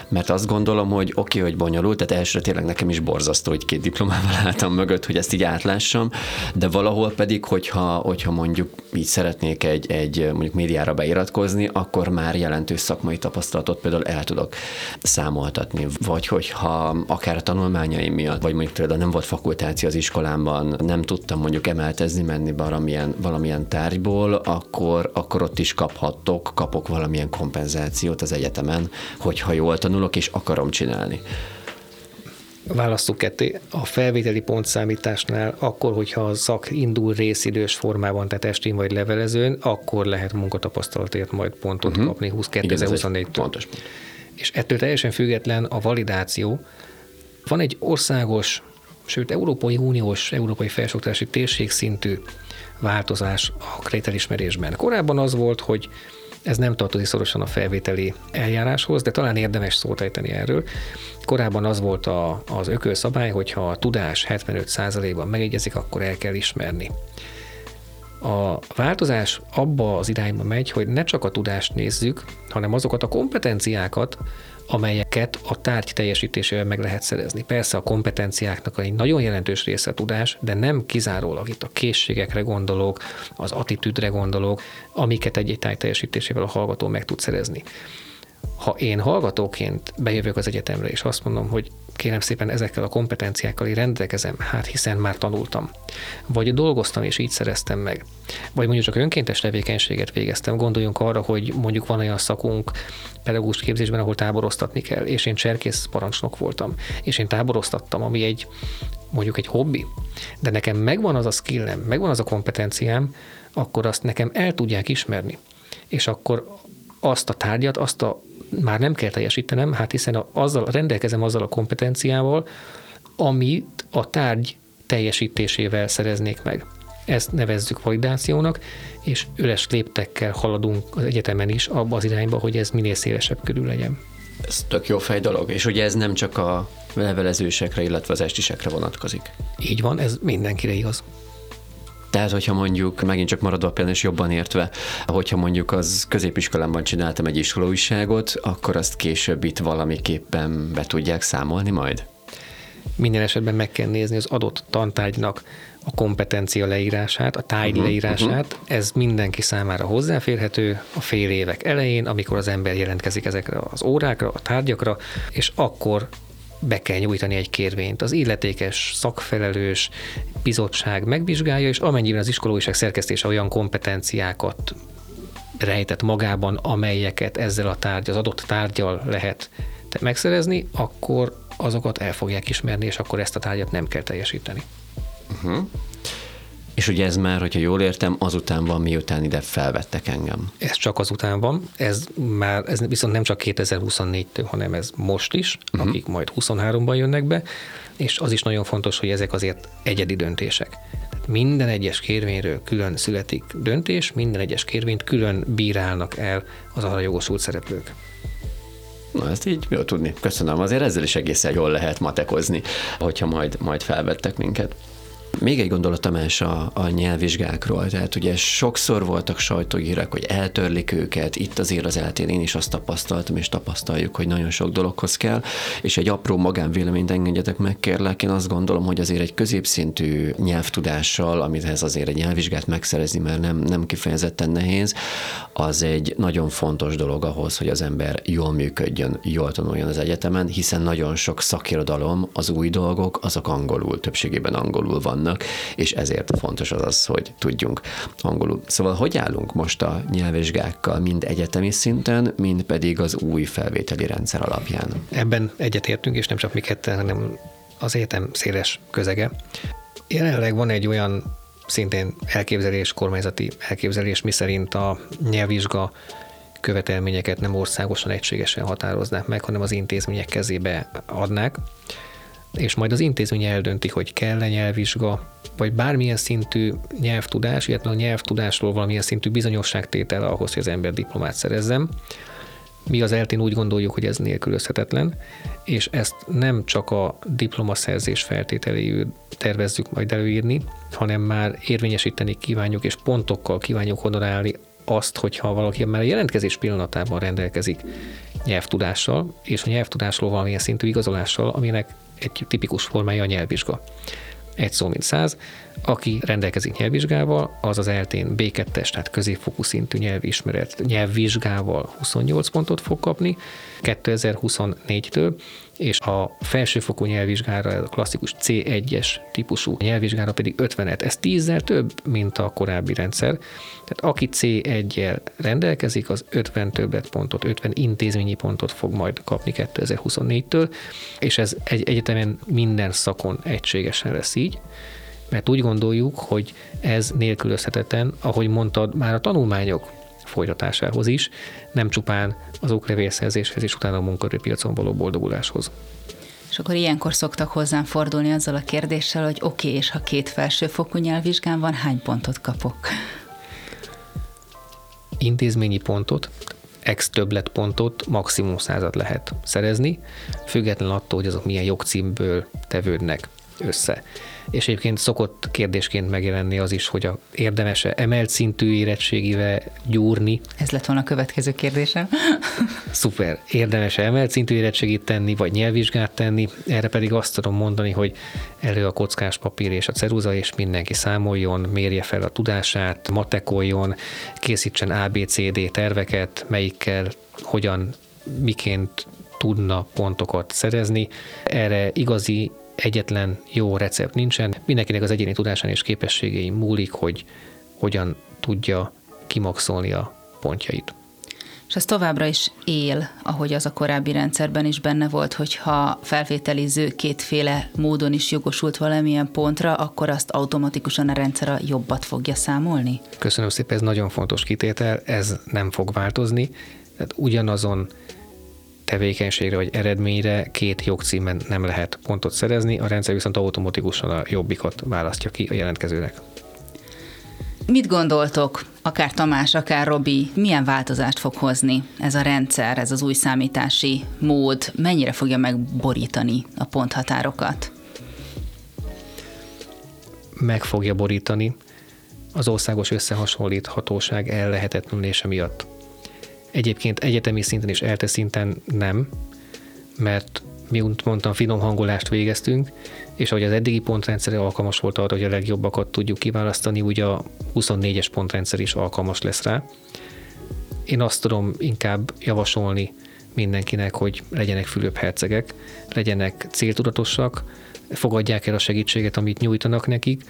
mert azt gondolom, hogy oké, okay, hogy bonyolult, tehát elsőre tényleg nekem is borzasztó, hogy két diplomával álltam mögött, hogy ezt így átlássam, de valahol pedig, hogyha, hogyha mondjuk így szeretnék egy, egy mondjuk médiára beiratkozni, akkor már jelentős szakmai tapasztalatot például el tudok számoltatni. Vagy hogyha akár a tanulmányaim miatt, vagy mondjuk például nem volt fakultáció az iskolámban, nem tudtam mondjuk emeltezni, menni valamilyen, valamilyen tárgyból, akkor, akkor ott is kaphattok, kapok valamilyen kompenzációt az egyetemen, hogyha jól tanul, tanulok és akarom csinálni. Választjuk ketté. A felvételi pontszámításnál akkor, hogyha a szak indul részidős formában, tehát estén vagy levelezőn, akkor lehet munkatapasztalatért majd pontot uh-huh. kapni 2024-től. Pontos. És ettől teljesen független a validáció. Van egy országos, sőt Európai Uniós, Európai Felsőoktatási Térség szintű változás a krételismerésben. Korábban az volt, hogy ez nem tartozik szorosan a felvételi eljáráshoz, de talán érdemes szót ejteni erről. Korábban az volt a, az ökölszabály, hogyha a tudás 75%-ban megegyezik, akkor el kell ismerni. A változás abba az irányba megy, hogy ne csak a tudást nézzük, hanem azokat a kompetenciákat, amelyeket a tárgy teljesítésével meg lehet szerezni. Persze a kompetenciáknak egy nagyon jelentős része tudás, de nem kizárólag itt a készségekre gondolok, az attitűdre gondolok, amiket egy tárgy teljesítésével a hallgató meg tud szerezni. Ha én hallgatóként bejövök az egyetemre, és azt mondom, hogy kérem szépen ezekkel a kompetenciákkal én rendelkezem, hát hiszen már tanultam. Vagy dolgoztam és így szereztem meg. Vagy mondjuk csak önkéntes tevékenységet végeztem. Gondoljunk arra, hogy mondjuk van olyan szakunk pedagógus képzésben, ahol táboroztatni kell, és én cserkész parancsnok voltam, és én táboroztattam, ami egy mondjuk egy hobbi, de nekem megvan az a skillem, megvan az a kompetenciám, akkor azt nekem el tudják ismerni. És akkor azt a tárgyat, azt a már nem kell teljesítenem, hát hiszen a, azzal, rendelkezem azzal a kompetenciával, amit a tárgy teljesítésével szereznék meg. Ezt nevezzük validációnak, és üles léptekkel haladunk az egyetemen is abba az irányba, hogy ez minél szélesebb körül legyen. Ez tök jó fej dolog, és ugye ez nem csak a levelezősekre, illetve az estisekre vonatkozik. Így van, ez mindenkire igaz. Tehát, hogyha mondjuk, megint csak maradva például és jobban értve, hogyha mondjuk az középiskolámban csináltam egy iskolaújságot, akkor azt később itt valamiképpen be tudják számolni majd? Minden esetben meg kell nézni az adott tantárgynak a kompetencia leírását, a tárgy uh-huh, leírását. Uh-huh. Ez mindenki számára hozzáférhető a fél évek elején, amikor az ember jelentkezik ezekre az órákra, a tárgyakra, és akkor be kell nyújtani egy kérvényt. Az illetékes szakfelelős bizottság megvizsgálja, és amennyiben az iskolóiság szerkesztése olyan kompetenciákat rejtett magában, amelyeket ezzel a tárgy, az adott tárgyal lehet megszerezni, akkor azokat el fogják ismerni, és akkor ezt a tárgyat nem kell teljesíteni. Uh-huh. És ugye ez már, hogyha jól értem, azután van, miután ide felvettek engem. Ez csak azután van, ez már, ez viszont nem csak 2024-től, hanem ez most is, uh-huh. akik majd 23-ban jönnek be, és az is nagyon fontos, hogy ezek azért egyedi döntések. minden egyes kérvényről külön születik döntés, minden egyes kérvényt külön bírálnak el az arra jogosult szereplők. Na, ezt így jó tudni. Köszönöm. Azért ezzel is egészen jól lehet matekozni, hogyha majd, majd felvettek minket. Még egy gondolat Tamás a, a nyelvvizsgákról. Tehát ugye sokszor voltak sajtóhírek, hogy eltörlik őket. Itt azért az eltén én is azt tapasztaltam, és tapasztaljuk, hogy nagyon sok dologhoz kell. És egy apró magánvéleményt engedjetek meg, kérlek. Én azt gondolom, hogy azért egy középszintű nyelvtudással, amithez azért egy nyelvvizsgát megszerezni, mert nem, nem kifejezetten nehéz, az egy nagyon fontos dolog ahhoz, hogy az ember jól működjön, jól tanuljon az egyetemen, hiszen nagyon sok szakirodalom, az új dolgok, azok angolul, többségében angolul van vannak, és ezért fontos az az, hogy tudjunk angolul. Szóval hogy állunk most a nyelvvizsgákkal, mind egyetemi szinten, mind pedig az új felvételi rendszer alapján? Ebben egyetértünk, és nem csak mi ketten, hanem az egyetem széles közege. Jelenleg van egy olyan szintén elképzelés, kormányzati elképzelés, miszerint a nyelvvizsga követelményeket nem országosan egységesen határoznák meg, hanem az intézmények kezébe adnák és majd az intézmény eldönti, hogy kell-e nyelvvizsga, vagy bármilyen szintű nyelvtudás, illetve a nyelvtudásról valamilyen szintű bizonyosságtétel ahhoz, hogy az ember diplomát szerezzem. Mi az eltén úgy gondoljuk, hogy ez nélkülözhetetlen, és ezt nem csak a diplomaszerzés feltételéül tervezzük majd előírni, hanem már érvényesíteni kívánjuk, és pontokkal kívánjuk honorálni azt, hogyha valaki már a jelentkezés pillanatában rendelkezik nyelvtudással, és a nyelvtudásról valamilyen szintű igazolással, aminek egy tipikus formája a nyelvvizsga. Egy szó, mint száz. Aki rendelkezik nyelvvizsgával, az az eltén B2-es, tehát középfokú szintű nyelvismeret nyelvvizsgával 28 pontot fog kapni 2024-től, és a felsőfokú nyelvvizsgára, a klasszikus C1-es típusú nyelvvizsgára pedig 50-et. Ez 10 több, mint a korábbi rendszer. Tehát aki C1-jel rendelkezik, az 50 többletpontot, 50 intézményi pontot fog majd kapni 2024-től, és ez egy egyetemen minden szakon egységesen lesz így mert úgy gondoljuk, hogy ez nélkülözhetetlen, ahogy mondtad, már a tanulmányok folytatásához is, nem csupán az oklevélszerzéshez és utána a munkaerőpiacon való boldoguláshoz. És akkor ilyenkor szoktak hozzám fordulni azzal a kérdéssel, hogy oké, okay, és ha két felsőfokú nyelvvizsgán van, hány pontot kapok? Intézményi pontot, ex többlet pontot maximum százat lehet szerezni, független attól, hogy azok milyen jogcímből tevődnek össze. És egyébként szokott kérdésként megjelenni az is, hogy a érdemes-e emelt szintű érettségivel gyúrni. Ez lett volna a következő kérdésem. Szuper. Érdemes-e emelt szintű érettségit tenni, vagy nyelvvizsgát tenni? Erre pedig azt tudom mondani, hogy elő a kockás papír és a ceruza, és mindenki számoljon, mérje fel a tudását, matekoljon, készítsen ABCD terveket, melyikkel hogyan, miként tudna pontokat szerezni. Erre igazi egyetlen jó recept nincsen. Mindenkinek az egyéni tudásán és képességei múlik, hogy hogyan tudja kimaxolni a pontjait. És ez továbbra is él, ahogy az a korábbi rendszerben is benne volt, hogyha felvételiző kétféle módon is jogosult valamilyen pontra, akkor azt automatikusan a rendszer a jobbat fogja számolni? Köszönöm szépen, ez nagyon fontos kitétel, ez nem fog változni. Tehát ugyanazon tevékenységre vagy eredményre két jogcímen nem lehet pontot szerezni, a rendszer viszont automatikusan a jobbikat választja ki a jelentkezőnek. Mit gondoltok, akár Tamás, akár Robi, milyen változást fog hozni ez a rendszer, ez az új számítási mód, mennyire fogja megborítani a ponthatárokat? Meg fogja borítani az országos összehasonlíthatóság ellehetetlenülése miatt. Egyébként egyetemi szinten és ELTE szinten nem, mert mi úgy mondtam, finom hangolást végeztünk, és ahogy az eddigi pontrendszer alkalmas volt arra, hogy a legjobbakat tudjuk kiválasztani, úgy a 24-es pontrendszer is alkalmas lesz rá. Én azt tudom inkább javasolni mindenkinek, hogy legyenek fülöp hercegek, legyenek céltudatosak, fogadják el a segítséget, amit nyújtanak nekik,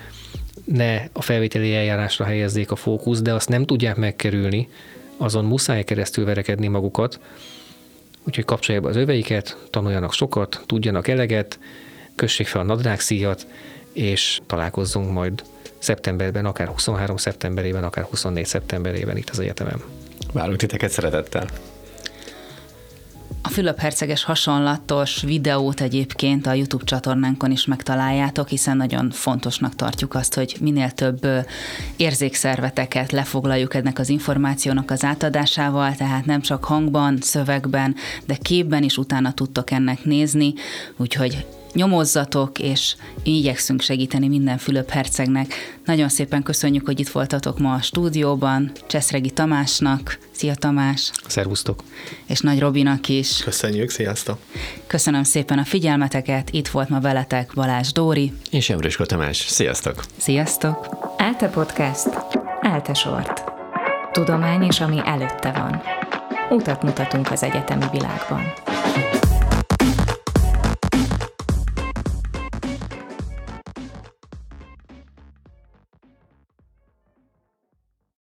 ne a felvételi eljárásra helyezzék a fókusz, de azt nem tudják megkerülni, azon muszáj keresztül verekedni magukat, úgyhogy kapcsolják be az öveiket, tanuljanak sokat, tudjanak eleget, kössék fel a nadrágszíjat, és találkozzunk majd szeptemberben, akár 23 szeptemberében, akár 24 szeptemberében itt az egyetemen. Várunk titeket szeretettel! A Fülöp-herceges hasonlatos videót egyébként a YouTube csatornánkon is megtaláljátok, hiszen nagyon fontosnak tartjuk azt, hogy minél több érzékszerveteket lefoglaljuk ennek az információnak az átadásával, tehát nem csak hangban, szövegben, de képben is utána tudtok ennek nézni, úgyhogy nyomozzatok, és igyekszünk segíteni minden Fülöp hercegnek. Nagyon szépen köszönjük, hogy itt voltatok ma a stúdióban, Cseszregi Tamásnak, szia Tamás! Szervusztok! És Nagy Robinak is. Köszönjük, sziasztok! Köszönöm szépen a figyelmeteket, itt volt ma veletek Balázs Dóri. És Emrősko Tamás. Sziasztok! Sziasztok! Elte Podcast. Elte Sort. Tudomány és ami előtte van. Utat mutatunk az egyetemi világban.